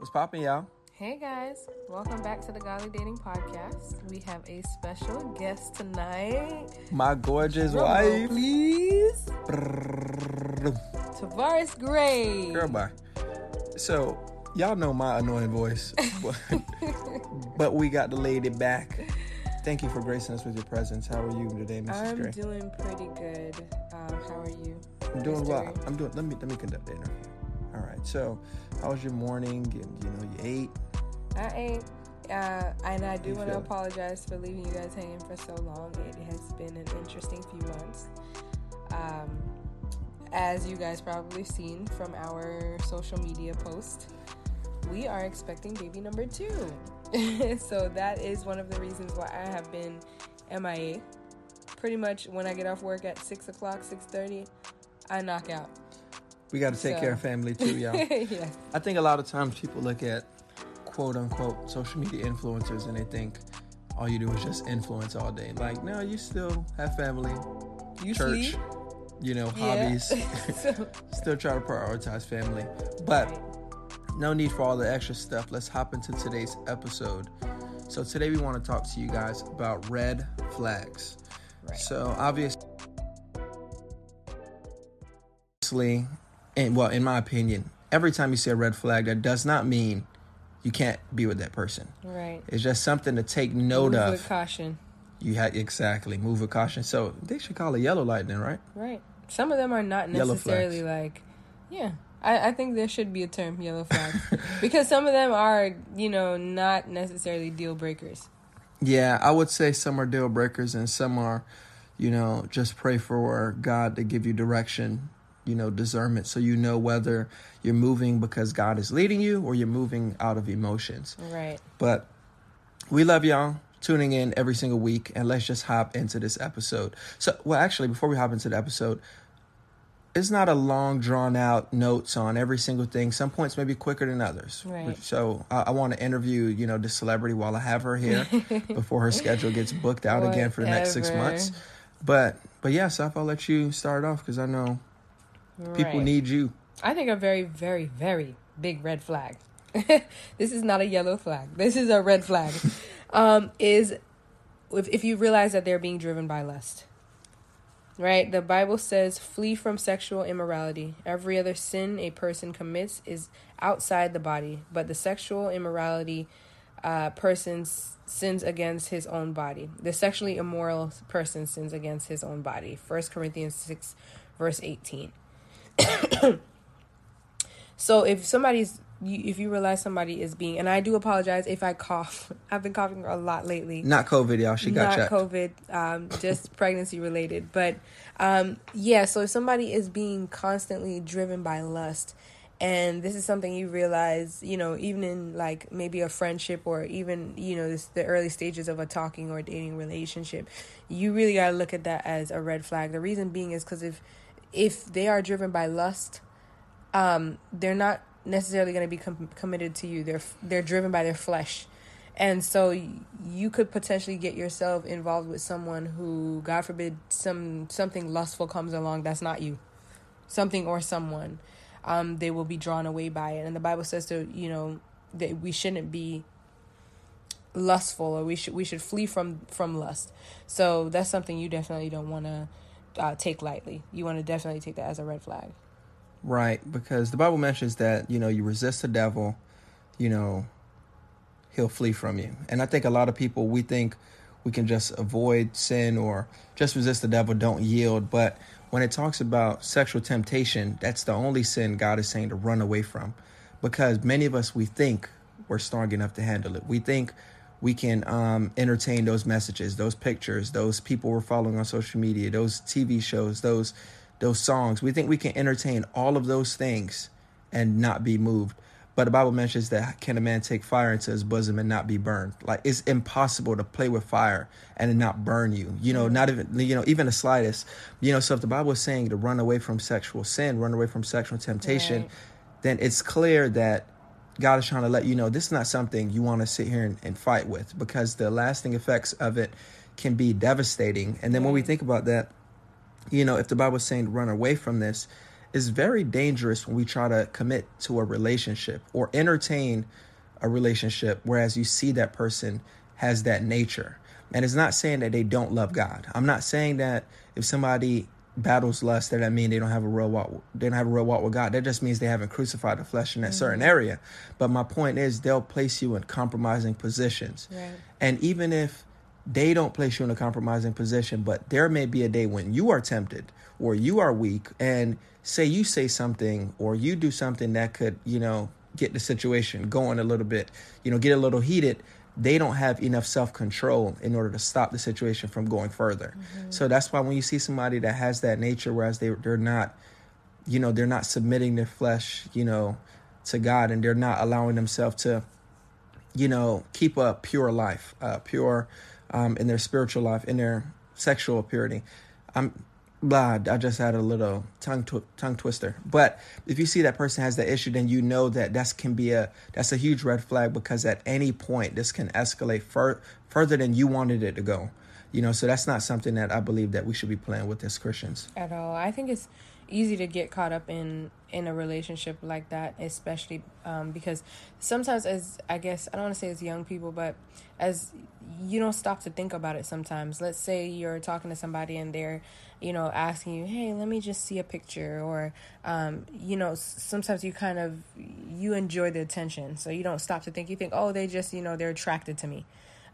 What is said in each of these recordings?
What's popping, y'all? Hey guys, welcome back to the Godly Dating Podcast. We have a special guest tonight. My gorgeous wife. please. Brrrr. Tavares Gray. Girl, bye. So, y'all know my annoying voice, but, but we got the lady back. Thank you for gracing us with your presence. How are you today, Mrs. Gray? I'm Gray? doing pretty good. Um, how are you? I'm doing Mr. well. I'm doing. Let me let me conduct the interview. Right. So, how was your morning? You, you know, you ate. I ate. Uh, and I do want to apologize for leaving you guys hanging for so long. It has been an interesting few months. Um, as you guys probably seen from our social media post, we are expecting baby number two. so that is one of the reasons why I have been MIA. Pretty much when I get off work at six o'clock, six thirty, I knock out. We got to take So- care of family too, y'all. yeah. I think a lot of times people look at quote unquote social media influencers and they think all you do is just influence all day. Like, no, you still have family, You church, sleep? you know, Yeah. hobbies. So- still try to prioritize family. But Right. no need for all the extra stuff. Let's hop into today's episode. So today we want to talk to you guys about red flags. Right. So obviously, and well, in my opinion, every time you see a red flag, that does not mean you can't be with that person. Right. It's just something to take note of. Move of. with caution. You had exactly move with caution. So they should call it yellow light then, right? Right. Some of them are not necessarily like, yeah. I, I think there should be a term, yellow flag, because some of them are, you know, not necessarily deal breakers. Yeah, I would say some are deal breakers and some are, you know, just pray for God to give you direction, you know, discernment so you know whether you're moving because God is leading you or you're moving out of emotions. Right. But we love y'all tuning in every single week and let's just hop into this episode. So, well, actually, before we hop into the episode, it's not a long drawn out notes on every single thing. Some points may be quicker than others. Right. So I, I want to interview, you know, this celebrity while I have her here before her schedule gets booked out again for the next six months. But but yeah, Seth, I'll let you start off because I know people Right. need you. I think a very, very, very big red flag. this is not a yellow flag. This is a red flag. um, is if, if you realize that they're being driven by lust. Right? The Bible says, flee from sexual immorality. Every other sin a person commits is outside the body, but the sexual immorality uh, person sins against his own body. The sexually immoral person sins against his own body. 1 Corinthians 6, verse 18. So if somebody's, if you realize somebody is being, and I do apologize if I cough. I've been coughing a lot lately. Not COVID, y'all. She got Not checked. COVID, um, just pregnancy related. But um, yeah, so if somebody is being constantly driven by lust, and this is something you realize, you know, even in like maybe a friendship or even you know this, the early stages of a talking or dating relationship, you really gotta look at that as a red flag. The reason being is because if if they are driven by lust, um, they're not necessarily going to be com- committed to you. They're they're driven by their flesh, and so you could potentially get yourself involved with someone who, God forbid, some something lustful comes along that's not you, something or someone. Um, they will be drawn away by it, and the Bible says to you know that we shouldn't be lustful or we should we should flee from from lust. So that's something you definitely don't want to uh, take lightly. You want to definitely take that as a red flag. Right, because the Bible mentions that, you know, you resist the devil, you know, he'll flee from you. And I think a lot of people, we think we can just avoid sin or just resist the devil, don't yield. But when it talks about sexual temptation, that's the only sin God is saying to run away from. Because many of us, we think we're strong enough to handle it. We think we can um, entertain those messages, those pictures, those people we're following on social media, those TV shows, those those songs. We think we can entertain all of those things and not be moved. But the Bible mentions that can a man take fire into his bosom and not be burned? Like it's impossible to play with fire and not burn you. You know, not even you know, even the slightest. You know, so if the Bible is saying to run away from sexual sin, run away from sexual temptation, Right. then it's clear that God is trying to let you know this is not something you want to sit here and, and fight with because the lasting effects of it can be devastating. And then when we think about that, you know, if the Bible is saying run away from this, it's very dangerous when we try to commit to a relationship or entertain a relationship whereas you see that person has that nature. And it's not saying that they don't love god. I'm not saying that if somebody battles lust that I mean they don't have a real walk they don't have a real walk with God. That just means they haven't crucified the flesh in that mm-hmm. certain area. But my point is they'll place you in compromising positions. Right. And even if they don't place you in a compromising position, but there may be a day when you are tempted or you are weak and say you say something or you do something that could, you know, get the situation going a little bit, you know, get a little heated they don't have enough self control in order to stop the situation from going further. Mm-hmm. So that's why when you see somebody that has that nature, whereas they they're not, you know, they're not submitting their flesh, you know, to God, and they're not allowing themselves to, you know, keep a pure life, uh, pure um, in their spiritual life, in their sexual purity. I'm blah, I just had a little tongue tw- tongue twister. But if you see that person has that issue, then you know that that can be a that's a huge red flag because at any point this can escalate fur- further than you wanted it to go. You know, so that's not something that I believe that we should be playing with as Christians at all. I think it's easy to get caught up in in a relationship like that, especially um, because sometimes, as I guess, I don't want to say as young people, but as you don't stop to think about it sometimes. Let's say you're talking to somebody and they're, you know, asking you, "Hey, let me just see a picture," or, um, you know, sometimes you kind of you enjoy the attention, so you don't stop to think. You think, "Oh, they just, you know, they're attracted to me."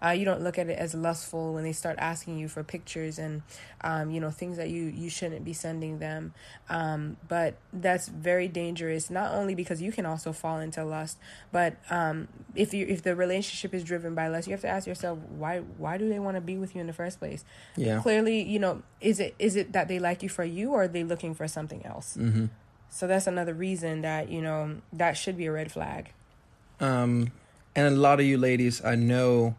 Uh, you don't look at it as lustful when they start asking you for pictures and um, you know things that you you shouldn't be sending them. Um, but that's very dangerous. Not only because you can also fall into lust, but um, if you if the relationship is driven by lust, you have to ask yourself why why do they want to be with you in the first place? Yeah. Clearly, you know, is it is it that they like you for you or are they looking for something else? Mm-hmm. So that's another reason that you know that should be a red flag. Um, and a lot of you ladies, I know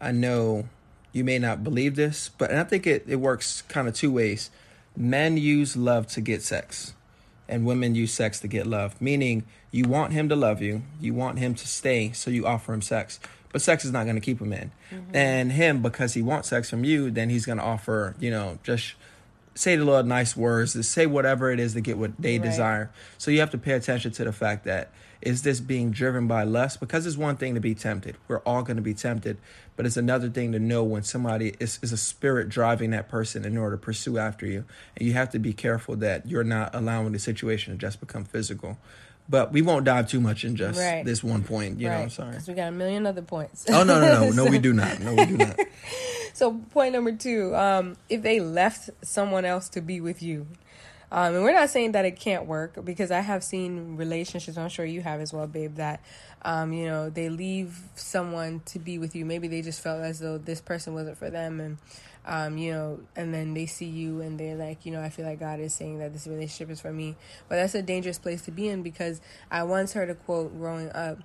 I know you may not believe this, but and I think it, it works kind of two ways. Men use love to get sex, and women use sex to get love, meaning you want him to love you, you want him to stay, so you offer him sex. But sex is not going to keep him in. Mm-hmm. And him, because he wants sex from you, then he's going to offer, you know, just say the little nice words, to say whatever it is to get what they right. desire. So you have to pay attention to the fact that is this being driven by lust? Because it's one thing to be tempted. We're all going to be tempted. But it's another thing to know when somebody is, is a spirit driving that person in order to pursue after you. And you have to be careful that you're not allowing the situation to just become physical. But we won't dive too much in just right. this one point. You right. know, I'm sorry. Because we got a million other points. oh, no, no, no. No, we do not. No, we do not. so, point number two um, if they left someone else to be with you, um, and we're not saying that it can't work because I have seen relationships, I'm sure you have as well, babe, that, um, you know, they leave someone to be with you. Maybe they just felt as though this person wasn't for them. And, um, you know, and then they see you and they're like, you know, I feel like God is saying that this relationship is for me. But that's a dangerous place to be in because I once heard a quote growing up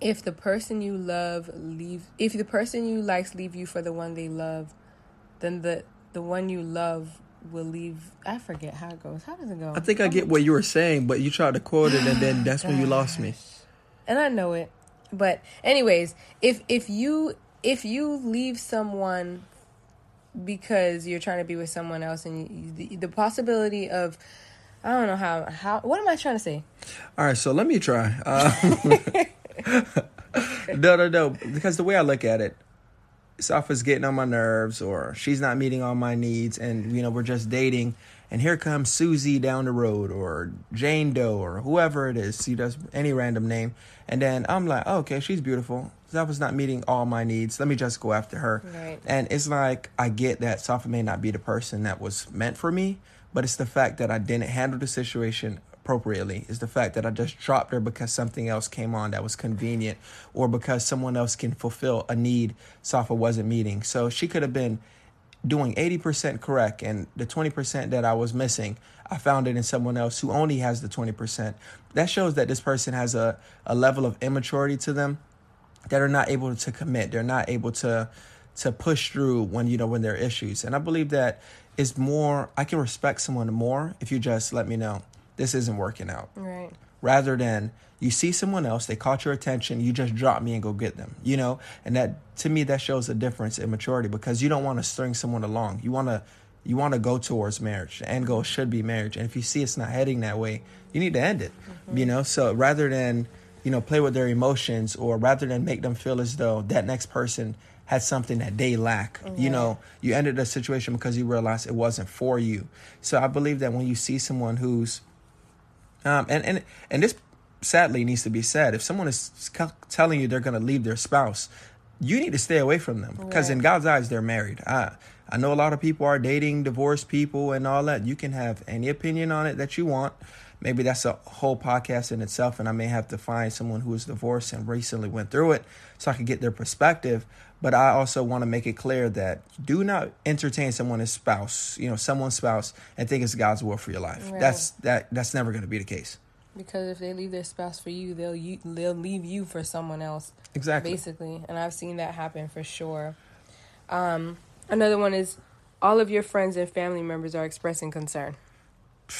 if the person you love leave if the person you likes leave you for the one they love then the the one you love will leave. I forget how it goes. How does it go? I think I get what you were saying, but you tried to quote it, and then that's when you lost me. And I know it, but anyways, if if you if you leave someone because you're trying to be with someone else, and you, the, the possibility of I don't know how how what am I trying to say? All right, so let me try. Um, no, no, no. Because the way I look at it, Safa's getting on my nerves or she's not meeting all my needs and you know we're just dating and here comes Susie down the road or Jane Doe or whoever it is, she does any random name. And then I'm like, oh, okay, she's beautiful. Safa's not meeting all my needs. Let me just go after her. Right. And it's like I get that Safa may not be the person that was meant for me, but it's the fact that I didn't handle the situation appropriately is the fact that I just dropped her because something else came on that was convenient or because someone else can fulfill a need Safa wasn't meeting. So she could have been doing 80% correct and the 20% that I was missing, I found it in someone else who only has the 20%. That shows that this person has a, a level of immaturity to them that are not able to commit. They're not able to to push through when you know when there are issues. And I believe that is more I can respect someone more if you just let me know this isn't working out. Right. Rather than you see someone else, they caught your attention, you just drop me and go get them, you know? And that, to me, that shows a difference in maturity because you don't want to string someone along. You want to, you want to go towards marriage. The end goal should be marriage. And if you see it's not heading that way, you need to end it. Mm-hmm. You know, so rather than, you know, play with their emotions or rather than make them feel as though that next person had something that they lack. Mm-hmm. You know, you ended a situation because you realized it wasn't for you. So I believe that when you see someone who's um and and and this sadly needs to be said, if someone is telling you they're going to leave their spouse, you need to stay away from them because right. in God's eyes they're married. I I know a lot of people are dating divorced people and all that. You can have any opinion on it that you want. Maybe that's a whole podcast in itself, and I may have to find someone who is divorced and recently went through it so I can get their perspective. But I also want to make it clear that do not entertain someone's spouse, you know, someone's spouse, and think it's God's will for your life. Right. That's that. That's never going to be the case. Because if they leave their spouse for you, they'll you, they'll leave you for someone else. Exactly. Basically, and I've seen that happen for sure. Um, another one is all of your friends and family members are expressing concern.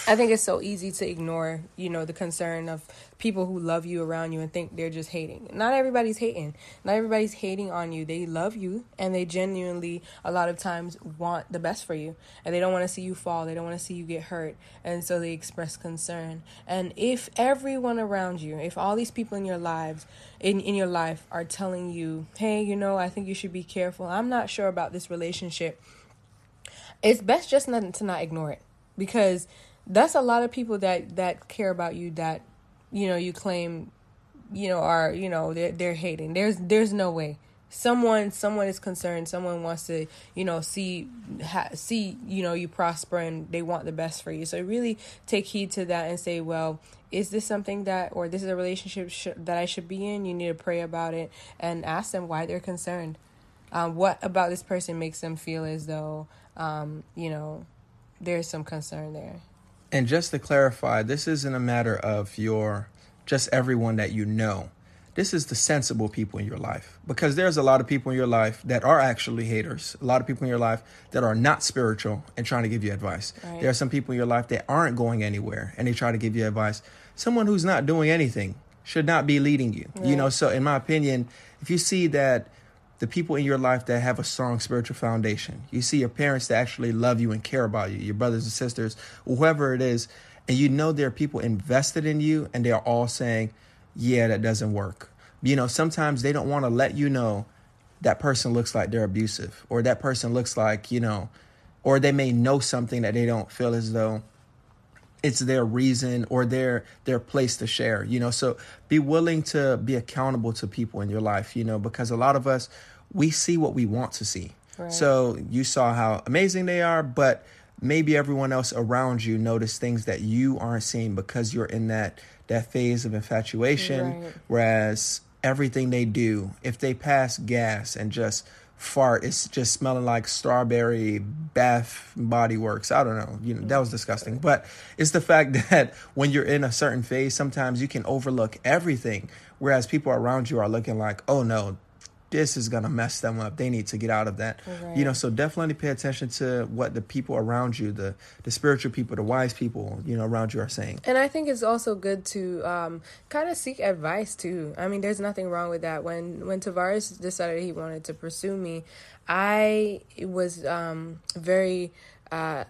I think it's so easy to ignore, you know, the concern of people who love you around you and think they're just hating. Not everybody's hating. Not everybody's hating on you. They love you and they genuinely a lot of times want the best for you. And they don't want to see you fall. They don't want to see you get hurt. And so they express concern. And if everyone around you, if all these people in your lives in, in your life are telling you, hey, you know, I think you should be careful. I'm not sure about this relationship. It's best just not to not ignore it. Because that's a lot of people that that care about you that you know you claim you know are you know they're they're hating. There's there's no way. Someone someone is concerned. Someone wants to you know see ha, see you know you prosper and they want the best for you. So really take heed to that and say well is this something that or this is a relationship sh- that i should be in? You need to pray about it and ask them why they're concerned. Um, what about this person makes them feel as though um, you know there's some concern there and just to clarify, this isn't a matter of your just everyone that you know. This is the sensible people in your life because there's a lot of people in your life that are actually haters. A lot of people in your life that are not spiritual and trying to give you advice. Right. There are some people in your life that aren't going anywhere and they try to give you advice. Someone who's not doing anything should not be leading you. Right. You know, so in my opinion, if you see that the people in your life that have a strong spiritual foundation. You see your parents that actually love you and care about you, your brothers and sisters, whoever it is, and you know there are people invested in you and they're all saying, yeah, that doesn't work. You know, sometimes they don't want to let you know that person looks like they're abusive or that person looks like, you know, or they may know something that they don't feel as though it's their reason or their their place to share you know so be willing to be accountable to people in your life you know because a lot of us we see what we want to see right. so you saw how amazing they are but maybe everyone else around you notice things that you aren't seeing because you're in that that phase of infatuation right. whereas everything they do if they pass gas and just fart. It's just smelling like strawberry bath body works. I don't know. You know, that was disgusting. But it's the fact that when you're in a certain phase, sometimes you can overlook everything. Whereas people around you are looking like, oh no, this is gonna mess them up. They need to get out of that. Right. You know, so definitely pay attention to what the people around you, the the spiritual people, the wise people, you know, around you are saying. And I think it's also good to um, kind of seek advice too. I mean, there's nothing wrong with that. When when Tavares decided he wanted to pursue me, I was um, very. Uh,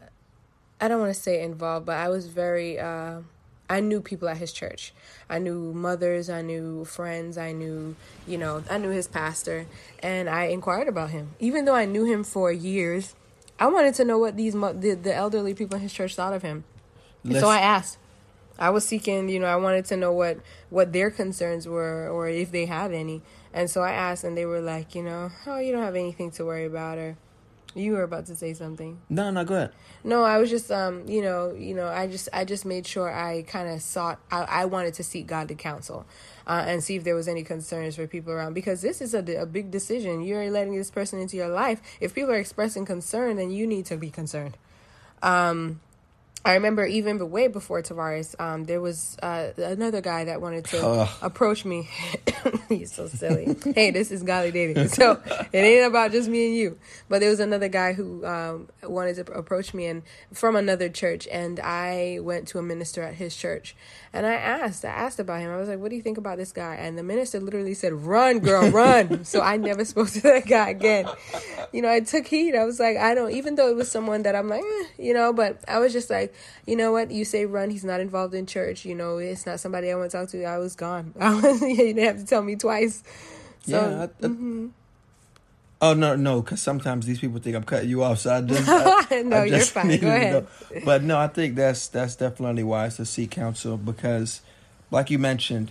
I don't want to say involved, but I was very. Uh, I knew people at his church. I knew mothers, I knew friends, I knew, you know, I knew his pastor, and I inquired about him. Even though I knew him for years, I wanted to know what these the, the elderly people in his church thought of him. So I asked. I was seeking, you know, I wanted to know what what their concerns were or if they had any. And so I asked and they were like, you know, oh, you don't have anything to worry about or you were about to say something. No, no, go ahead. No, I was just um, you know, you know, I just I just made sure I kind of sought I, I wanted to seek godly counsel. Uh, and see if there was any concerns for people around because this is a, a big decision. You're letting this person into your life. If people are expressing concern, then you need to be concerned. Um, I remember even but way before Tavares, um, there was uh, another guy that wanted to Ugh. approach me. He's so silly. hey, this is Godly Dating, so it ain't about just me and you. But there was another guy who um, wanted to approach me and from another church, and I went to a minister at his church, and I asked, I asked about him. I was like, "What do you think about this guy?" And the minister literally said, "Run, girl, run." so I never spoke to that guy again. You know, I took heed. I was like, I don't, even though it was someone that I'm like, eh, you know, but I was just like, you know what? You say run. He's not involved in church. You know, it's not somebody I want to talk to. I was gone. You didn't have to tell me twice. So, yeah. I- I- mhm. Oh no, no, because sometimes these people think I'm cutting you off, so I just I, no, I you're fine. Go ahead. But no, I think that's that's definitely wise to seek counsel because, like you mentioned,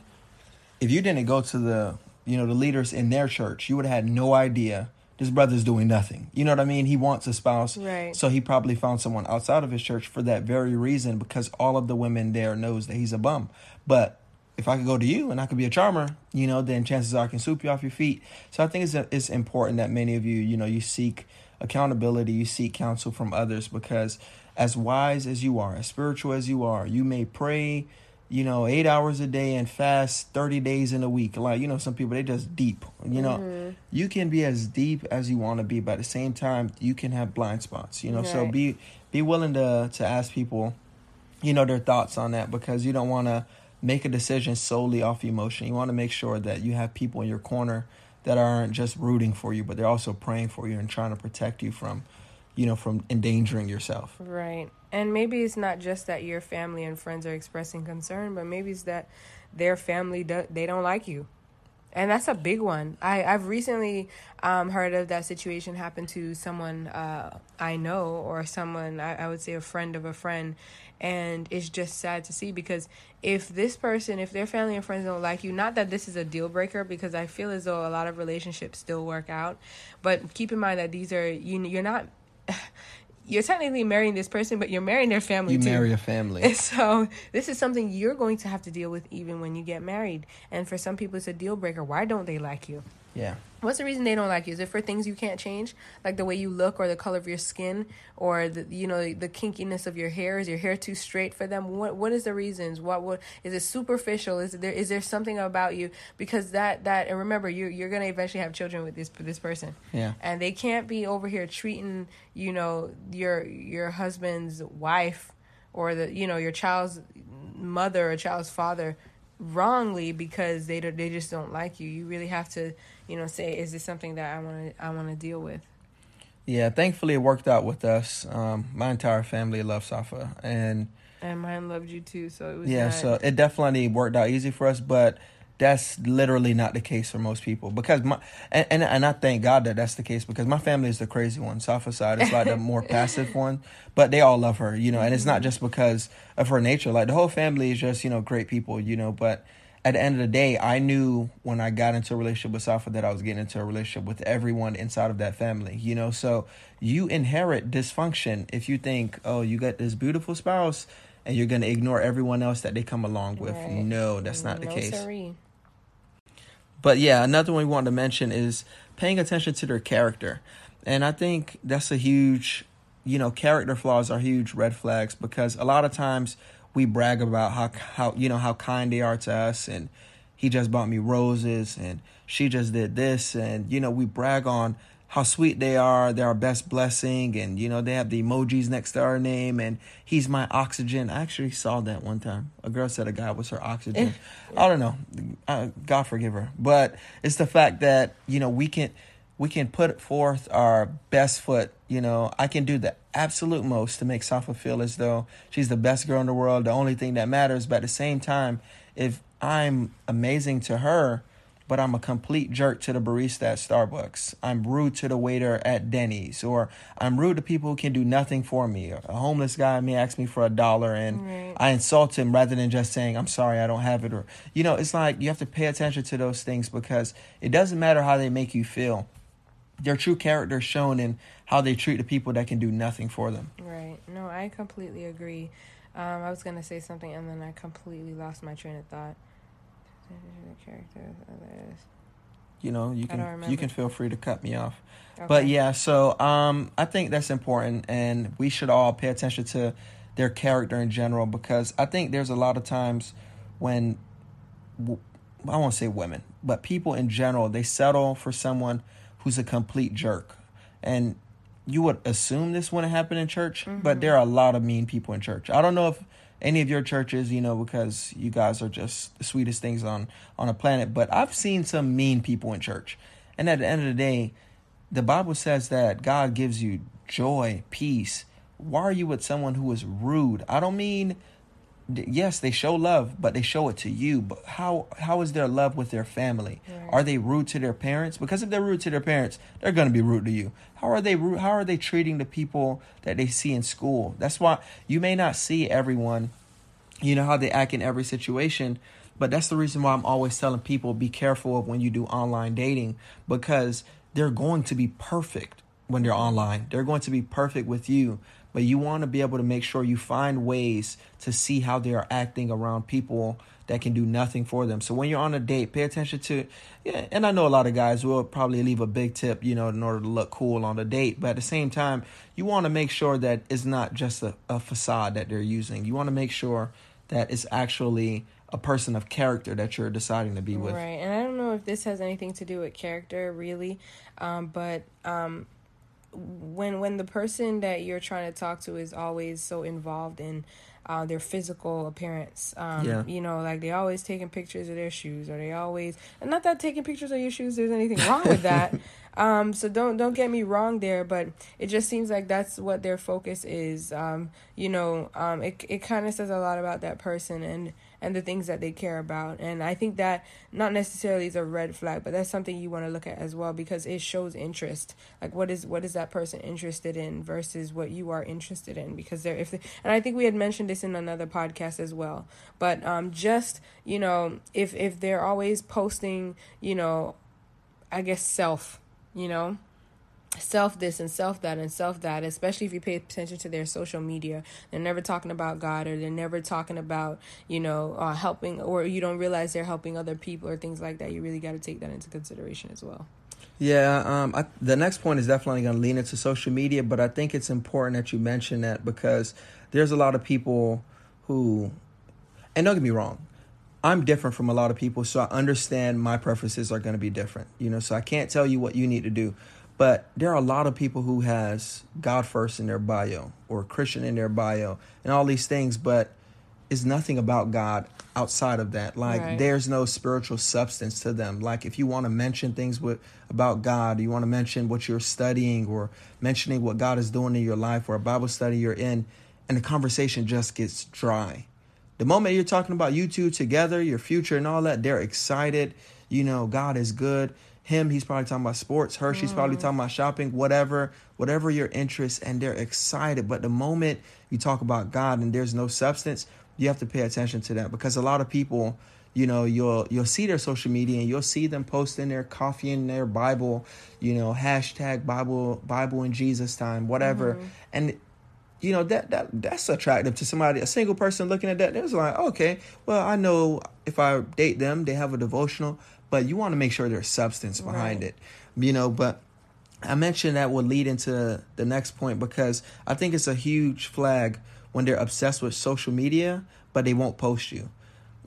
if you didn't go to the you know the leaders in their church, you would have had no idea this brother's doing nothing. You know what I mean? He wants a spouse, Right. so he probably found someone outside of his church for that very reason because all of the women there knows that he's a bum. But if I could go to you and I could be a charmer, you know, then chances are I can swoop you off your feet. So I think it's it's important that many of you, you know, you seek accountability, you seek counsel from others because as wise as you are, as spiritual as you are, you may pray, you know, eight hours a day and fast thirty days in a week. Like you know, some people they just deep. You know, Mm-hmm. you can be as deep as you want to be, but at the same time, you can have blind spots. You know, so be be willing to to ask people, you know, their thoughts on that because you don't want to make a decision solely off emotion. You want to make sure that you have people in your corner that aren't just rooting for you, but they're also praying for you and trying to protect you from, you know, from endangering yourself. Right. And maybe it's not just that your family and friends are expressing concern, but maybe it's that their family do- they don't like you. And that's a big one. I, I've recently um, heard of that situation happen to someone uh, I know or someone, I, I would say a friend of a friend. And it's just sad to see because if this person, if their family and friends don't like you, not that this is a deal breaker because I feel as though a lot of relationships still work out. But keep in mind that these are, you, you're not, you're technically marrying this person, but you're marrying their family too. You too. marry a family. And so this is something you're going to have to deal with even when you get married. And for some people, it's a deal breaker. Why don't they like you? Yeah. What's the reason they don't like you? Is it for things you can't change, like the way you look, or the color of your skin, or the you know the kinkiness of your hair? Is your hair too straight for them? What what is the reasons? What what is it superficial? Is there is there something about you? Because that that and remember you you're gonna eventually have children with this this person Yeah. and they can't be over here treating you know your your husband's wife or the you know your child's mother or child's father wrongly because they don't, they just don't like you. You really have to you know say is this something that I want to I want to deal with. Yeah. Thankfully, it worked out with us. Um, my entire family loves Safa, and And mine loved you too, so it was yeah, not- so it definitely worked out easy for us, but that's literally not the case for most people because my and, and and I thank God that that's the case because my family is the crazy one. Safa side is like the more passive one, but they all love her, you know, and it's not just because of her nature. Like the whole family is just you know great people, you know, but. At the end of the day, I knew when I got into a relationship with Safa that I was getting into a relationship with everyone inside of that family, you know. So you inherit dysfunction if you think, oh, you got this beautiful spouse and you're going to ignore everyone else that they come along with. Right. No, that's not the case. siree. But yeah, another one we want to mention is paying attention to their character. And I think that's a huge, you know, character flaws are huge red flags because a lot of times we brag about how how you know how kind they are to us and he just bought me roses and she just did this and you know we brag on how sweet they are they're our best blessing and you know they have the emojis next to our name and he's my oxygen. I actually saw that one time. A girl said a guy was her oxygen. I don't know. Uh, god forgive her. But it's the fact that you know we can we can put forth our best foot. You know, I can do the absolute most to make Safa feel as though she's the best girl in the world, the only thing that matters. But at the same time, if I'm amazing to her, but I'm a complete jerk to the barista at Starbucks, I'm rude to the waiter at Denny's, or I'm rude to people who can do nothing for me. A homeless guy may ask me for a dollar and Right. I insult him rather than just saying, I'm sorry, I don't have it. Or, you know, it's like you have to pay attention to those things because it doesn't matter how they make you feel their true character shown in how they treat the people that can do nothing for them. Right. No, I completely agree. Um, I was gonna say something and then I completely lost my train of thought. Characters, others. You know, you can you can feel free to cut me off. Okay. But yeah, so um I think that's important and we should all pay attention to their character in general because I think there's a lot of times when I won't say women, but people in general, they settle for someone who's a complete jerk. And you would assume this wouldn't happen in church, mm-hmm. but there are a lot of mean people in church. I don't know if any of your churches, you know, because you guys are just the sweetest things on on a planet, but I've seen some mean people in church. And at the end of the day, the Bible says that God gives you joy, peace. Why are you with someone who is rude? I don't mean yes, they show love, but they show it to you. But how how is their love with their family? Right. Are they rude to their parents? Because if they're rude to their parents, they're going to be rude to you. How are they rude? How are they treating the people that they see in school? That's why you may not see everyone. You know how they act in every situation, but that's the reason why I'm always telling people be careful of when you do online dating because they're going to be perfect when they're online. They're going to be perfect with you but you want to be able to make sure you find ways to see how they are acting around people that can do nothing for them. So when you're on a date, pay attention to yeah, and I know a lot of guys will probably leave a big tip, you know, in order to look cool on the date, but at the same time, you want to make sure that it's not just a, a facade that they're using. You want to make sure that it's actually a person of character that you're deciding to be with. Right. And I don't know if this has anything to do with character really, um, but um, when when the person that you're trying to talk to is always so involved in uh, their physical appearance. Um, yeah. You know, like they always taking pictures of their shoes, or they always, and not that taking pictures of your shoes, there's anything wrong with that. um, so don't don't get me wrong there, but it just seems like that's what their focus is. Um, you know, um, it it kind of says a lot about that person, and and the things that they care about. And I think that not necessarily is a red flag, but that's something you want to look at as well because it shows interest. Like what is what is that person interested in versus what you are interested in? Because they're if they, and I think we had mentioned this in another podcast as well. But um, just you know if if they're always posting, you know, I guess self, you know self this and self that and self that especially if you pay attention to their social media they're never talking about god or they're never talking about you know uh, helping or you don't realize they're helping other people or things like that you really got to take that into consideration as well yeah um, I, the next point is definitely going to lean into social media but i think it's important that you mention that because there's a lot of people who and don't get me wrong I'm different from a lot of people, so I understand my preferences are going to be different. You know, so I can't tell you what you need to do. But there are a lot of people who has God first in their bio or Christian in their bio and all these things, but it's nothing about God outside of that. Like right. there's no spiritual substance to them. Like if you want to mention things with about God, you want to mention what you're studying or mentioning what God is doing in your life or a Bible study you're in, and the conversation just gets dry. The moment you're talking about you two together, your future and all that, they're excited. You know, God is good him he's probably talking about sports her she's mm. probably talking about shopping whatever whatever your interest and they're excited but the moment you talk about god and there's no substance you have to pay attention to that because a lot of people you know you'll you'll see their social media and you'll see them posting their coffee in their bible you know hashtag bible bible in jesus time whatever mm-hmm. and you know that that that's attractive to somebody a single person looking at that there's like okay well i know if i date them they have a devotional but you want to make sure there's substance behind right. it, you know. But I mentioned that will lead into the next point because I think it's a huge flag when they're obsessed with social media, but they won't post you.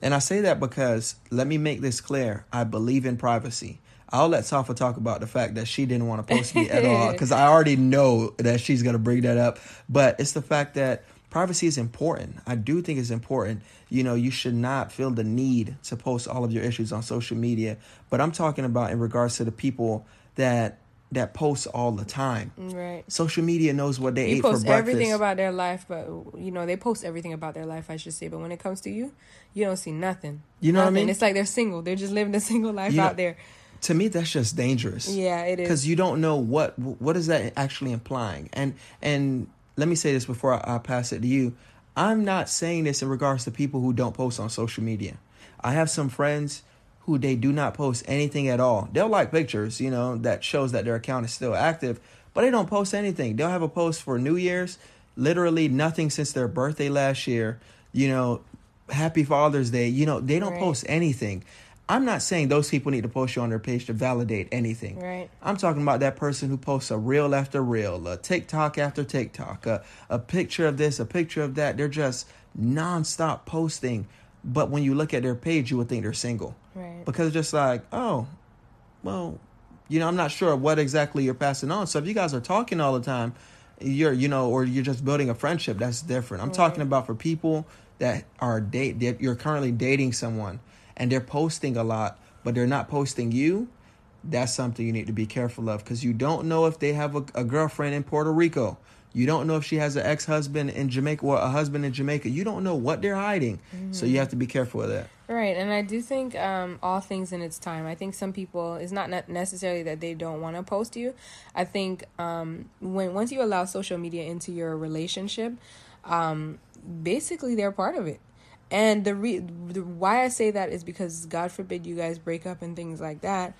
And I say that because let me make this clear: I believe in privacy. I'll let Safa talk about the fact that she didn't want to post me at all because I already know that she's going to bring that up. But it's the fact that privacy is important. I do think it's important. You know, you should not feel the need to post all of your issues on social media. But I'm talking about in regards to the people that that post all the time. Right. Social media knows what they you ate for breakfast. everything about their life, but you know they post everything about their life. I should say, but when it comes to you, you don't see nothing. You know nothing. what I mean? It's like they're single. They're just living a single life you out know, there. To me, that's just dangerous. Yeah, it is because you don't know what what is that actually implying, and and let me say this before I, I pass it to you. I'm not saying this in regards to people who don't post on social media. I have some friends who they do not post anything at all. They'll like pictures, you know, that shows that their account is still active, but they don't post anything. They'll have a post for New Year's, literally nothing since their birthday last year, you know, happy Father's Day, you know, they don't right. post anything. I'm not saying those people need to post you on their page to validate anything. Right. I'm talking about that person who posts a reel after reel, a TikTok after TikTok, a, a picture of this, a picture of that. They're just nonstop posting. But when you look at their page, you would think they're single. Right. Because it's just like, oh, well, you know, I'm not sure what exactly you're passing on. So if you guys are talking all the time, you're, you know, or you're just building a friendship, that's different. I'm Right. talking about for people that are date that you're currently dating someone and they're posting a lot, but they're not posting you. That's something you need to be careful of because you don't know if they have a, a girlfriend in Puerto Rico. You don't know if she has an ex husband in Jamaica or a husband in Jamaica. You don't know what they're hiding. So you have to be careful of that. Right, and I do think um, all things in its time. I think some people it's not necessarily that they don't want to post you. I think um, when once you allow social media into your relationship, um, basically they're part of it. And the, re- the why I say that is because God forbid you guys break up and things like that,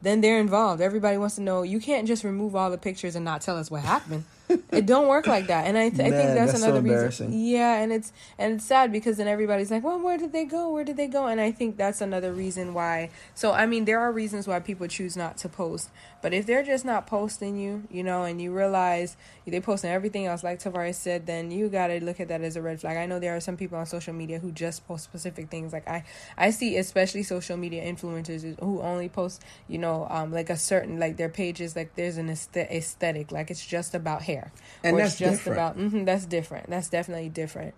then they're involved. Everybody wants to know. You can't just remove all the pictures and not tell us what happened. it don't work like that. And I, th- I think Man, that's, that's so another reason. Yeah, and it's and it's sad because then everybody's like, "Well, where did they go? Where did they go?" And I think that's another reason why. So I mean, there are reasons why people choose not to post. But if they're just not posting you, you know, and you realize they're posting everything else, like Tavares said, then you gotta look at that as a red flag. I know there are some people on social media who just post specific things. Like I, I see especially social media influencers who only post, you know, um, like a certain like their pages like there's an aesthetic, like it's just about hair, And that's just different. about hmm that's different. That's definitely different.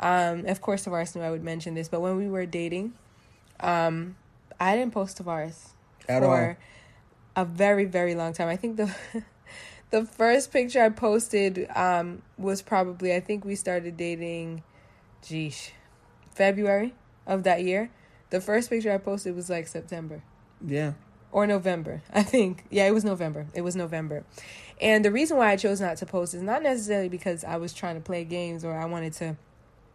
Um, of course, Tavares knew I would mention this, but when we were dating, um, I didn't post Tavares At for a very, very long time. I think the the first picture I posted um, was probably I think we started dating, geesh, February of that year. The first picture I posted was like September Yeah. or November. I think. Yeah, it was November. It was November. And the reason why I chose not to post is not necessarily because I was trying to play games or I wanted to,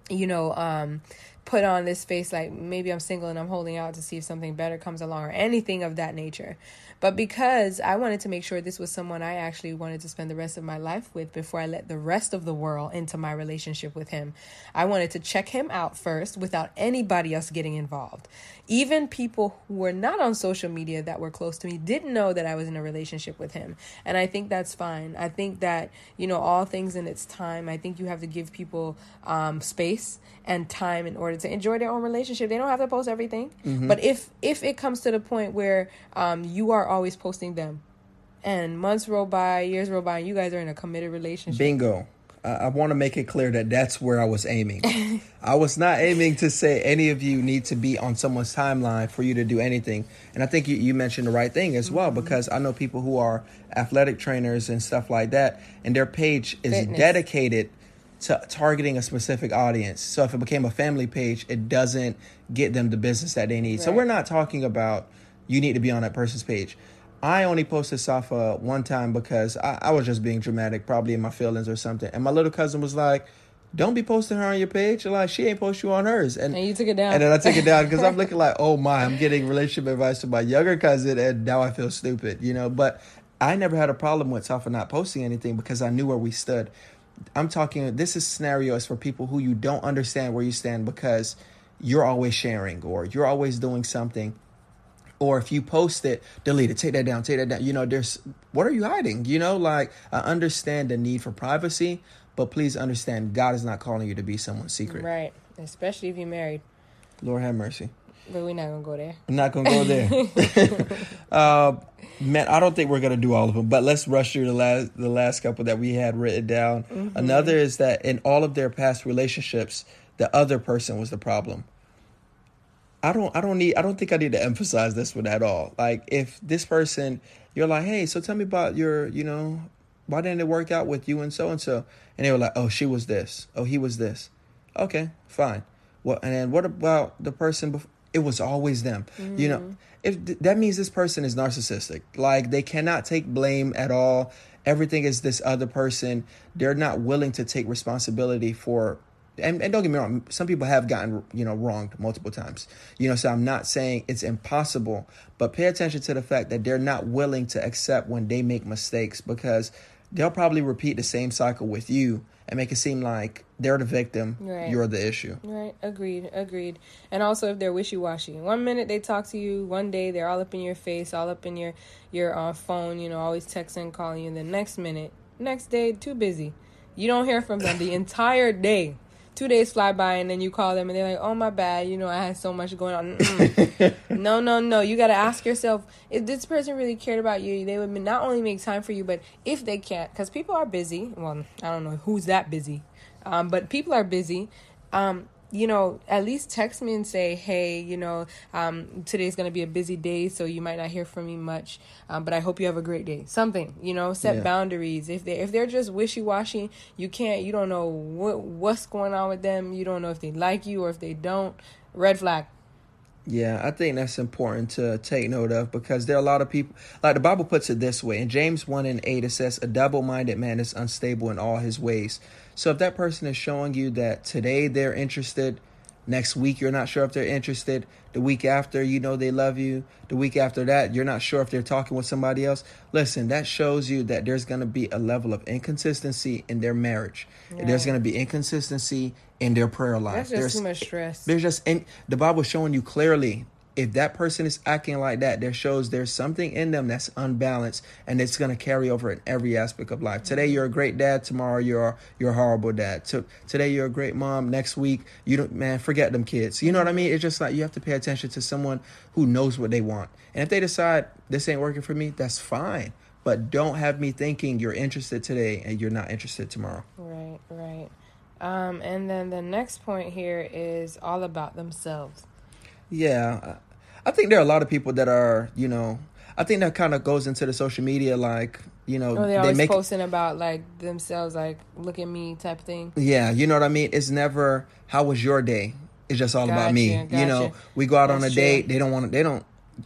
you know, um, put on this face like maybe I'm single and I'm holding out to see if something better comes along or anything of that nature. But because I wanted to make sure this was someone I actually wanted to spend the rest of my life with before I let the rest of the world into my relationship with him. I wanted to check him out first without anybody else getting involved. Even people who were not on social media that were close to me didn't know that I was in a relationship with him. And I think that's fine. I think that, you know, all things in its time, I think you have to give people um, space and time in order to enjoy their own relationship. They don't have to post everything. But if if it comes to the point where um, you are always posting them and months roll by, years roll by, and you guys are in a committed relationship. Bingo. I, I want to make it clear that that's where I was aiming. I was not aiming to say any of you need to be on someone's timeline for you to do anything. And I think you, you mentioned the right thing as well, because I know people who are athletic trainers and stuff like that, and their page is Fitness. dedicated to targeting a specific audience. So if it became a family page, it doesn't get them the business that they need. So we're not talking about you need to be on that person's page. I only posted Safa uh, one time because I, I was just being dramatic, probably in my feelings or something. And my little cousin was like, "Don't be posting her on your page. Like she ain't post you on hers." And And you took it down. and then I took it down because I'm looking like, oh my, I'm getting relationship advice from my younger cousin, and now I feel stupid, you know. But I never had a problem with Safa not posting anything because I knew where we stood. I'm talking. This is scenarios for people who you don't understand where you stand because you're always sharing or you're always doing something. Or if you post it, delete it, take that down, take that down. You know, there's what are you hiding? You know, like I understand the need for privacy, but please understand God is not calling you to be someone's secret. right. Especially if you're married. Lord have mercy. But we're not going to go there. I'm not gonna go there. uh, man, I don't think we're gonna do all of them, but let's rush through the last the last couple that we had written down. Another is that in all of their past relationships, the other person was the problem. I don't I don't need I don't think I need to emphasize this one at all. Like if this person you're like, hey, so tell me about your, you know, why didn't it work out with you and so and so? And they were like, oh, she was this. Oh, he was this. Okay, fine. Well, and then what about the person? Bef- it was always them. You know, mm. if th- that means this person is narcissistic, like they cannot take blame at all. Everything is this other person. They're not willing to take responsibility for. And, and don't get me wrong, some people have gotten you know wronged multiple times. You know, so I'm not saying it's impossible, but pay attention to the fact that they're not willing to accept when they make mistakes because they'll probably repeat the same cycle with you and make it seem like they're the victim, Right. you're the issue. Right. Agreed. Agreed. And also, if they're wishy washy, one minute they talk to you, one day they're all up in your face, all up in your your uh, phone, you know, always texting, calling you. The next minute, next day, too busy. You don't hear from them the entire day. Two days fly by, and then you call them, and they're like, "Oh my bad, you know, I had so much going on." No, no, no. You got to ask yourself if this person really cared about you. They would not only make time for you, but if they can't, because people are busy. Well, I don't know who's that busy, um, but people are busy. Um, you know, at least text me and say, hey, you know, um, today's going to be a busy day, so you might not hear from me much, um, but I hope you have a great day. Something, you know, set Yeah. boundaries. If they if they're just wishy washy, you can't, you don't know what what's going on with them. You don't know if they like you or if they don't. Red flag. Yeah, I think that's important to take note of because there are a lot of people, like the Bible puts it this way in James 1 and 8, it says, A double minded man is unstable in all his ways. So if that person is showing you that today they're interested, next week you're not sure if they're interested, the week after you know they love you, the week after that you're not sure if they're talking with somebody else, listen, that shows you that there's going to be a level of inconsistency in their marriage. There's going to be inconsistency in their prayer life. That's just There's- too much stress. there's just and the Bible showing you clearly if that person is acting like that, there shows there's something in them that's unbalanced and it's gonna carry over in every aspect of life. Today you're a great dad, tomorrow you're you're a horrible dad. To, today you're a great mom, next week you don't man, forget them kids. You know what I mean? It's just like you have to pay attention to someone who knows what they want. And if they decide this ain't working for me, that's fine. But don't have me thinking you're interested today and you're not interested tomorrow. Right, right. Um, and then the next point here is all about themselves. Yeah, I think there are a lot of people that are, you know, I think that kind of goes into the social media, like, you know, Or they're they always make, posting about like themselves, like "look at me" type thing. yeah, you know what I mean. It's never how was your day. It's just all about me. Gotcha, You know, we go out on a That's date. true. Mm-hmm. They don't want to. They don't.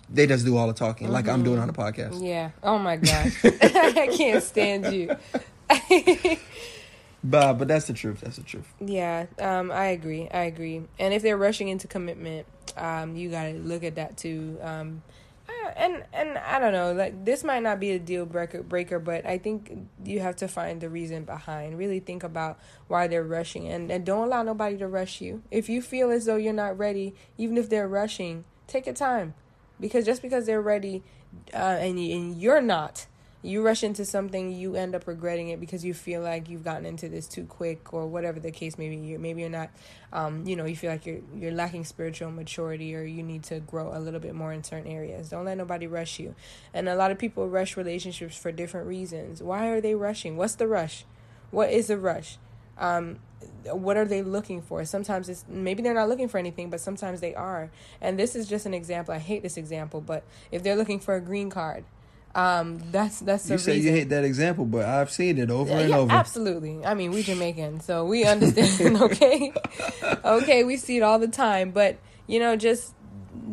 They just do all the talking, like I'm doing on the podcast. Yeah. Oh my gosh, I can't stand you. But but that's the truth. That's the truth. Yeah, um, I agree. I agree. And if they're rushing into commitment, um, you gotta look at that too. Um, and and I don't know, like this might not be a deal breaker, breaker, but I think you have to find the reason behind. Really think about why they're rushing, and and don't allow nobody to rush you. If you feel as though you're not ready, even if they're rushing, take your time, because just because they're ready, uh, and and you're not you rush into something you end up regretting it because you feel like you've gotten into this too quick or whatever the case may be. You maybe you're not um, you know you feel like you're you're lacking spiritual maturity or you need to grow a little bit more in certain areas. Don't let nobody rush you. And a lot of people rush relationships for different reasons. Why are they rushing? What's the rush? What is the rush? Um, what are they looking for? Sometimes it's maybe they're not looking for anything but sometimes they are. And this is just an example. I hate this example but if they're looking for a green card um, that's that's the You say reason. you hate that example, but I've seen it over Yeah, and yeah, over. absolutely. I mean, we Jamaican, so we understand. okay, okay, we see it all the time. But you know, just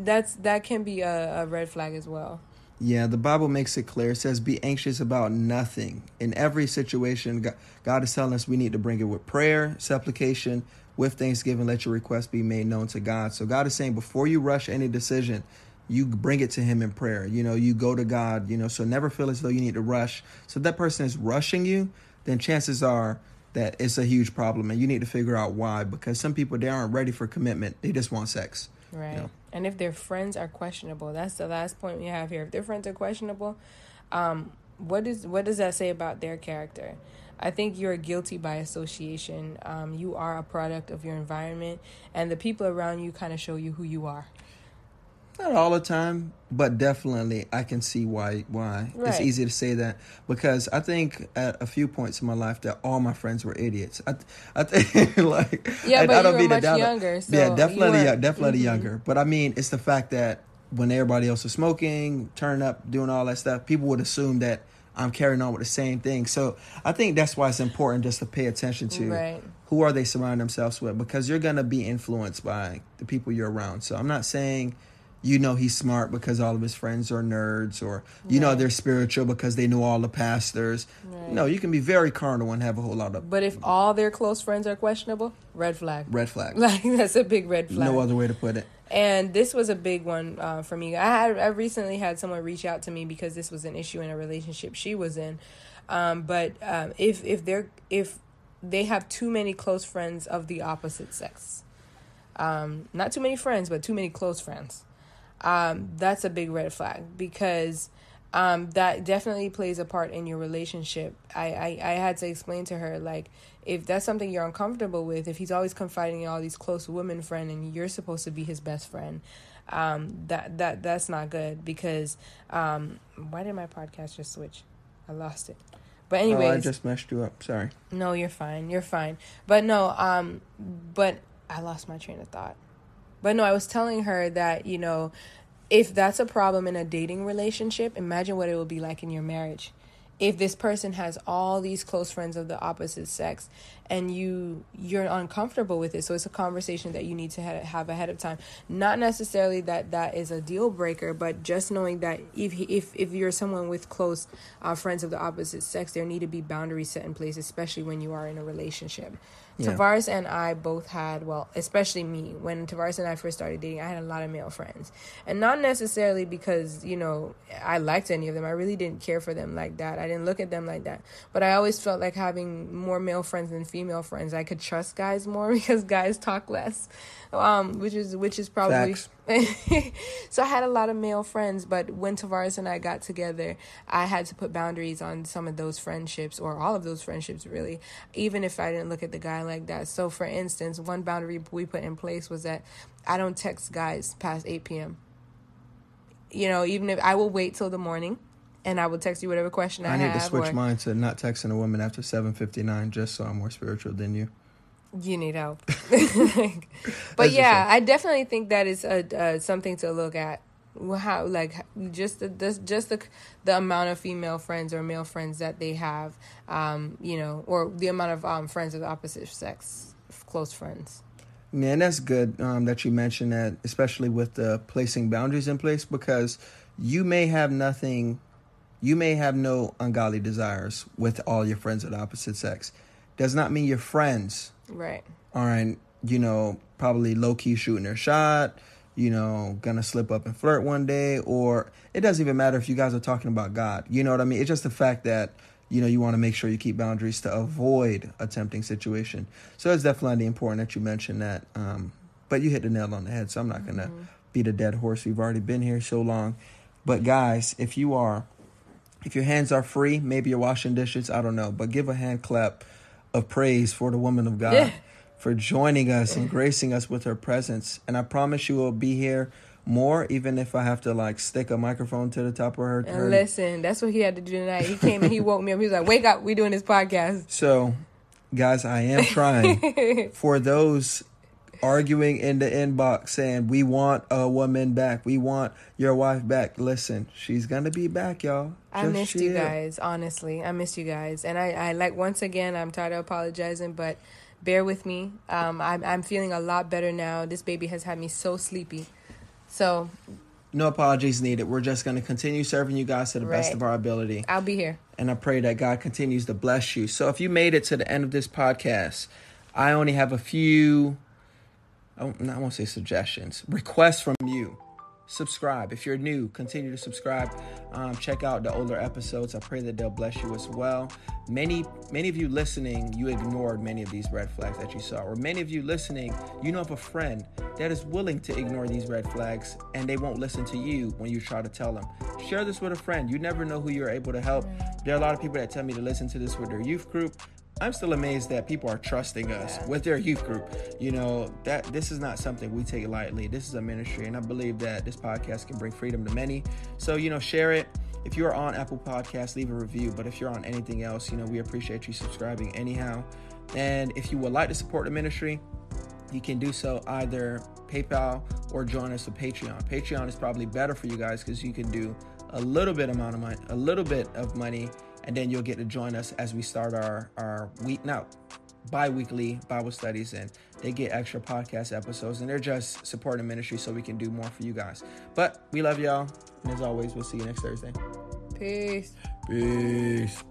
that's that can be a, a red flag as well. Yeah, the Bible makes it clear. It says, Be anxious about nothing. In every situation, God- God is telling us we need to bring it with prayer, supplication, with thanksgiving. Let your request be made known to God. So, God is saying, before you rush any decision, you bring it to Him in prayer. You know, you go to God, you know, so never feel as though you need to rush. So, if that person is rushing you, then chances are that it's a huge problem and you need to figure out why. Because some people, they aren't ready for commitment, they just want sex. Right. Yeah. And if their friends are questionable, that's the last point we have here. If their friends are questionable, um, what is what does that say about their character? I think you're guilty by association. Um, you are a product of your environment, and the people around you kind of show you who you are. Not all the time, but definitely I can see why why it's Right. easy to say that because I think at a few points in my life that all my friends were idiots. I I think like Yeah, I, but I you don't were mean to much doubt younger, so yeah, you definitely, weren't- yeah, definitely Mhm. younger. But I mean, it's the fact that when everybody else is smoking, turning up, doing all that stuff, people would assume that I'm carrying on with the same thing. So I think that's why it's important just to pay attention to Right. who are they surrounding themselves with because you're gonna be influenced by the people you're around. So I'm not saying you know he's smart because all of his friends are nerds or you know they're spiritual because they know all the pastors. Right. No, you can be very carnal and have a whole lot of But if all their close friends are questionable, red flag. red flag Like that's a big red flag. No other way to put it. And this was a big one uh, for me. I had I recently had someone reach out to me because this was an issue in a relationship she was in. Um, but um, if if they're if they have too many close friends of the opposite sex, um, not too many friends, but too many close friends, um, that's a big red flag because um, that definitely plays a part in your relationship. I, I, I had to explain to her, like, if that's something you're uncomfortable with, if he's always confiding in all these close women friend and you're supposed to be his best friend, um, that, that, that's not good because, um, why did my podcast just switch? I lost it. But anyways, oh, I just messed you up. Sorry. No, you're fine. You're fine. But no, um, but I lost my train of thought. But no, I was telling her that, you know, if that's a problem in a dating relationship, imagine what it will be like in your marriage. If this person has all these close friends of the opposite sex and you you're uncomfortable with it, so it's a conversation that you need to have ahead of time. Not necessarily that that is a deal breaker, but just knowing that if if if you're someone with close uh, friends of the opposite sex, there need to be boundaries set in place, especially when you are in a relationship. Yeah. Tavares and I both had, well, especially me, when Tavares and I first started dating, I had a lot of male friends. And not necessarily because, you know, I liked any of them. I really didn't care for them like that. I didn't look at them like that. But I always felt like having more male friends than female friends. I could trust guys more because guys talk less um, which is which is probably. so I had a lot of male friends, but when Tavares and I got together, I had to put boundaries on some of those friendships or all of those friendships, really. Even if I didn't look at the guy like that. So, for instance, one boundary we put in place was that I don't text guys past eight p.m. You know, even if I will wait till the morning and I will text you whatever question I, I need to switch or, mine to not texting a woman after seven fifty nine, just so I'm more spiritual than you you need help. but yeah, I definitely think that is a, uh, something to look at. How like just the, just the the amount of female friends or male friends that they have, um, you know, or the amount of um, friends of the opposite sex, close friends. Yeah, and that's good um, that you mentioned that, especially with the placing boundaries in place, because you may have nothing, you may have no ungodly desires with all your friends of the opposite sex. Does not mean your friends Right. Aren't, you know, probably low key shooting their shot, you know, gonna slip up and flirt one day, or it doesn't even matter if you guys are talking about God. You know what I mean? It's just the fact that, you know, you want to make sure you keep boundaries to avoid a tempting situation. So it's definitely important that you mention that. Um, but you hit the nail on the head, so I'm not gonna mm-hmm. beat a dead horse. We've already been here so long. But guys, if you are if your hands are free, maybe you're washing dishes, I don't know, but give a hand clap of praise for the woman of God yeah. For joining us and gracing us with her presence. And I promise you will be here more, even if I have to like stick a microphone to the top of her. And listen, that's what he had to do tonight. He came and he woke me up. He was like, "Wake up, we doing this podcast." So, guys, I am trying. for those arguing in the inbox saying we want a woman back, we want your wife back. Listen, she's gonna be back, y'all. Just I missed chill. you guys, honestly. I missed you guys, and I, I like once again. I'm tired of apologizing, but bear with me. Um, I'm I'm feeling a lot better now. This baby has had me so sleepy, so. No apologies needed. We're just going to continue serving you guys to the right. best of our ability. I'll be here. And I pray that God continues to bless you. So if you made it to the end of this podcast, I only have a few I won't, I won't say suggestions, requests from you. Subscribe. If you're new, continue to subscribe. Um, check out the older episodes. I pray that they'll bless you as well. Many, many of you listening, you ignored many of these red flags that you saw. Or many of you listening, you know of a friend that is willing to ignore these red flags and they won't listen to you when you try to tell them. Share this with a friend. You never know who you're able to help. There are a lot of people that tell me to listen to this with their youth group. I'm still amazed that people are trusting us yeah. with their youth group. You know, that this is not something we take lightly. This is a ministry, and I believe that this podcast can bring freedom to many. So, you know, share it. If you're on Apple Podcasts, leave a review. But if you're on anything else, you know, we appreciate you subscribing anyhow. And if you would like to support the ministry, you can do so either PayPal or join us on Patreon. Patreon is probably better for you guys because you can do a little bit amount of money, a little bit of money and then you'll get to join us as we start our our week now bi-weekly bible studies and they get extra podcast episodes and they're just supporting ministry so we can do more for you guys. But we love y'all and as always we'll see you next thursday. Peace. Peace